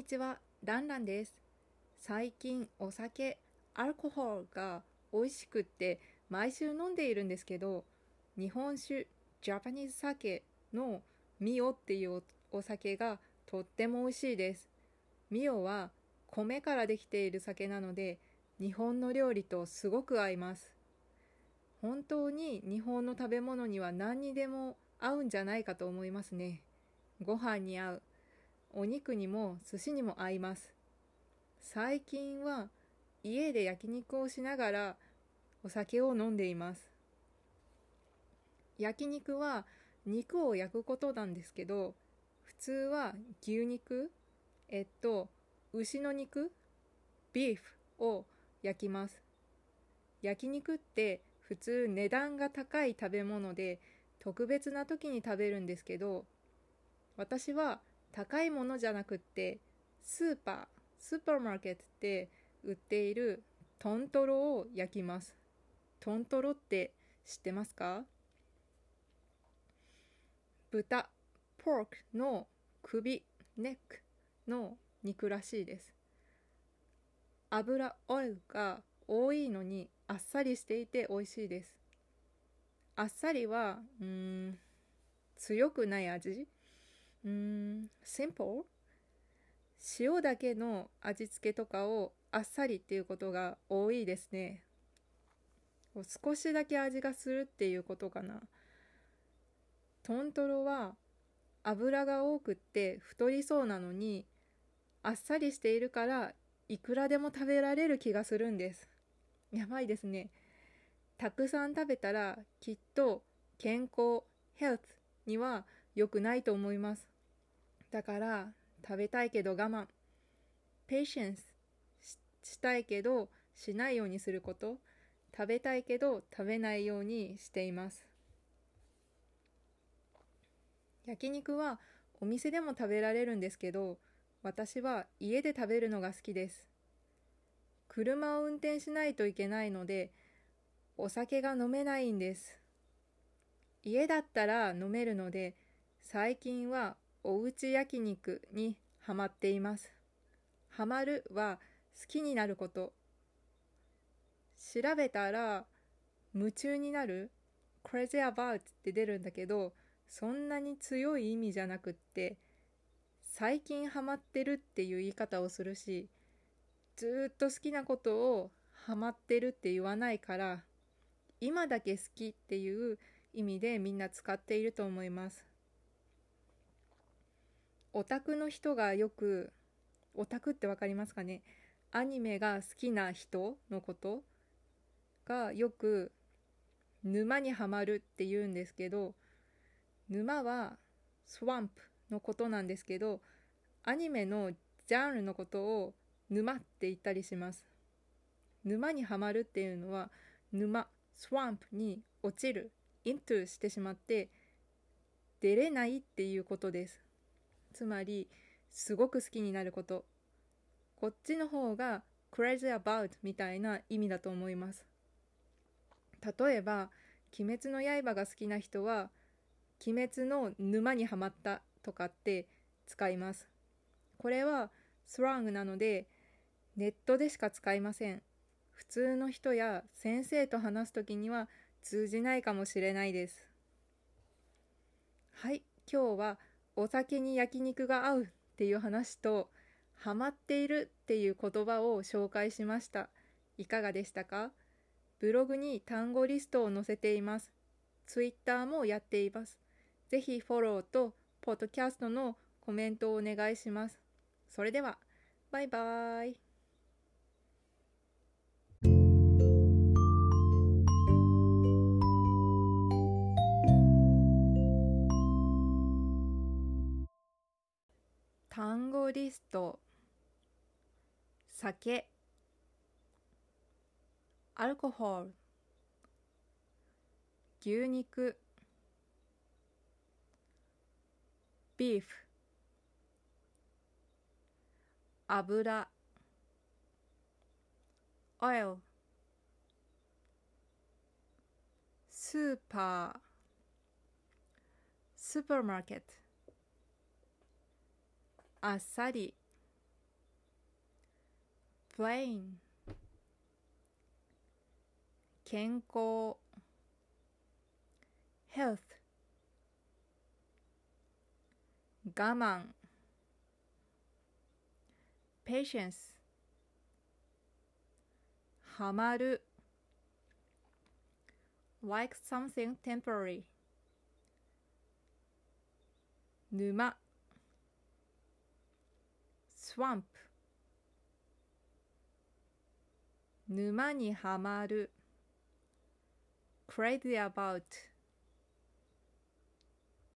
にちは、ランランです。最近お酒、アルコールが美味しくって毎週飲んでいるんですけど、日本酒、ジャパニーズ酒のミオっていうお酒がとっても美味しいです。ミオは米からできている酒なので、日本の料理とすごく合います。本当に日本の食べ物には何にでも合うんじゃないかと思いますね。ご飯に合う。お肉にも寿司にも合います。最近は家で焼肉をしながらお酒を飲んでいます。焼肉は肉を焼くことなんですけど、普通は牛肉、えっと、牛の肉、ビーフを焼きます。焼肉って普通値段が高い食べ物で特別な時に食べるんですけど、私は高いものじゃなくってスーパースーパーマーケットで売っているトントロを焼きます。トントロって知ってますか？豚ポークの首ネックの肉らしいです。油オイルが多いのにあっさりしていて美味しいです。あっさりはうん強くない味？うーん、simple? 塩だけの味付けとかをあっさりっていうことが多いですね。少しだけ味がするっていうことかな。トントロは油が多くって太りそうなのにあっさりしているからいくらでも食べられる気がするんです。やばいですね。たくさん食べたらきっと健康、ヘルスには良くないと思います。だから食べたいけど我慢。ペーシェンスしたいけどしないようにすること。食べたいけど食べないようにしています。焼肉はお店でも食べられるんですけど、私は家で食べるのが好きです。車を運転しないといけないので、お酒が飲めないんです。家だったら飲めるので、最近はおうち焼肉にハマっています。ハマるは好きになること。調べたら夢中になる crazy about って出るんだけど、そんなに強い意味じゃなくって、最近ハマってるっていう言い方をするし、ずっと好きなことをハマってるって言わないから、今だけ好きっていう意味でみんな使っていると思います。オタクの人がよく、オタクってわかりますかね？アニメが好きな人のことがよく沼にはまるって言うんですけど、沼はスワンプのことなんですけど、アニメのジャンルのことを沼って言ったりします。沼にはまるっていうのは沼、スワンプに落ちる、イントゥしてしまって出れないっていうことです。つまり、すごく好きになること。こっちの方が crazy about みたいな意味だと思います。例えば、鬼滅の刃が好きな人は、鬼滅の沼にはまったとかって使います。これはスラングなので、ネットでしか使いません。普通の人や先生と話すときには通じないかもしれないです。はい、今日はお酒に焼肉が合うっていう話と、ハマっているっていう言葉を紹介しました。いかがでしたか？ブログに単語リストを載せています。ツイッターもやっています。ぜひフォローとポッドキャストのコメントをお願いします。それでは、バイバイ。単語リスト。酒。アルコホール。牛肉。ビーフ。油。オイル。スーパー。スーパーマーケット。あっさり plain 健康 health 我慢 patience ハマる like something temporary 沼 Swamp 沼にはまる crazy about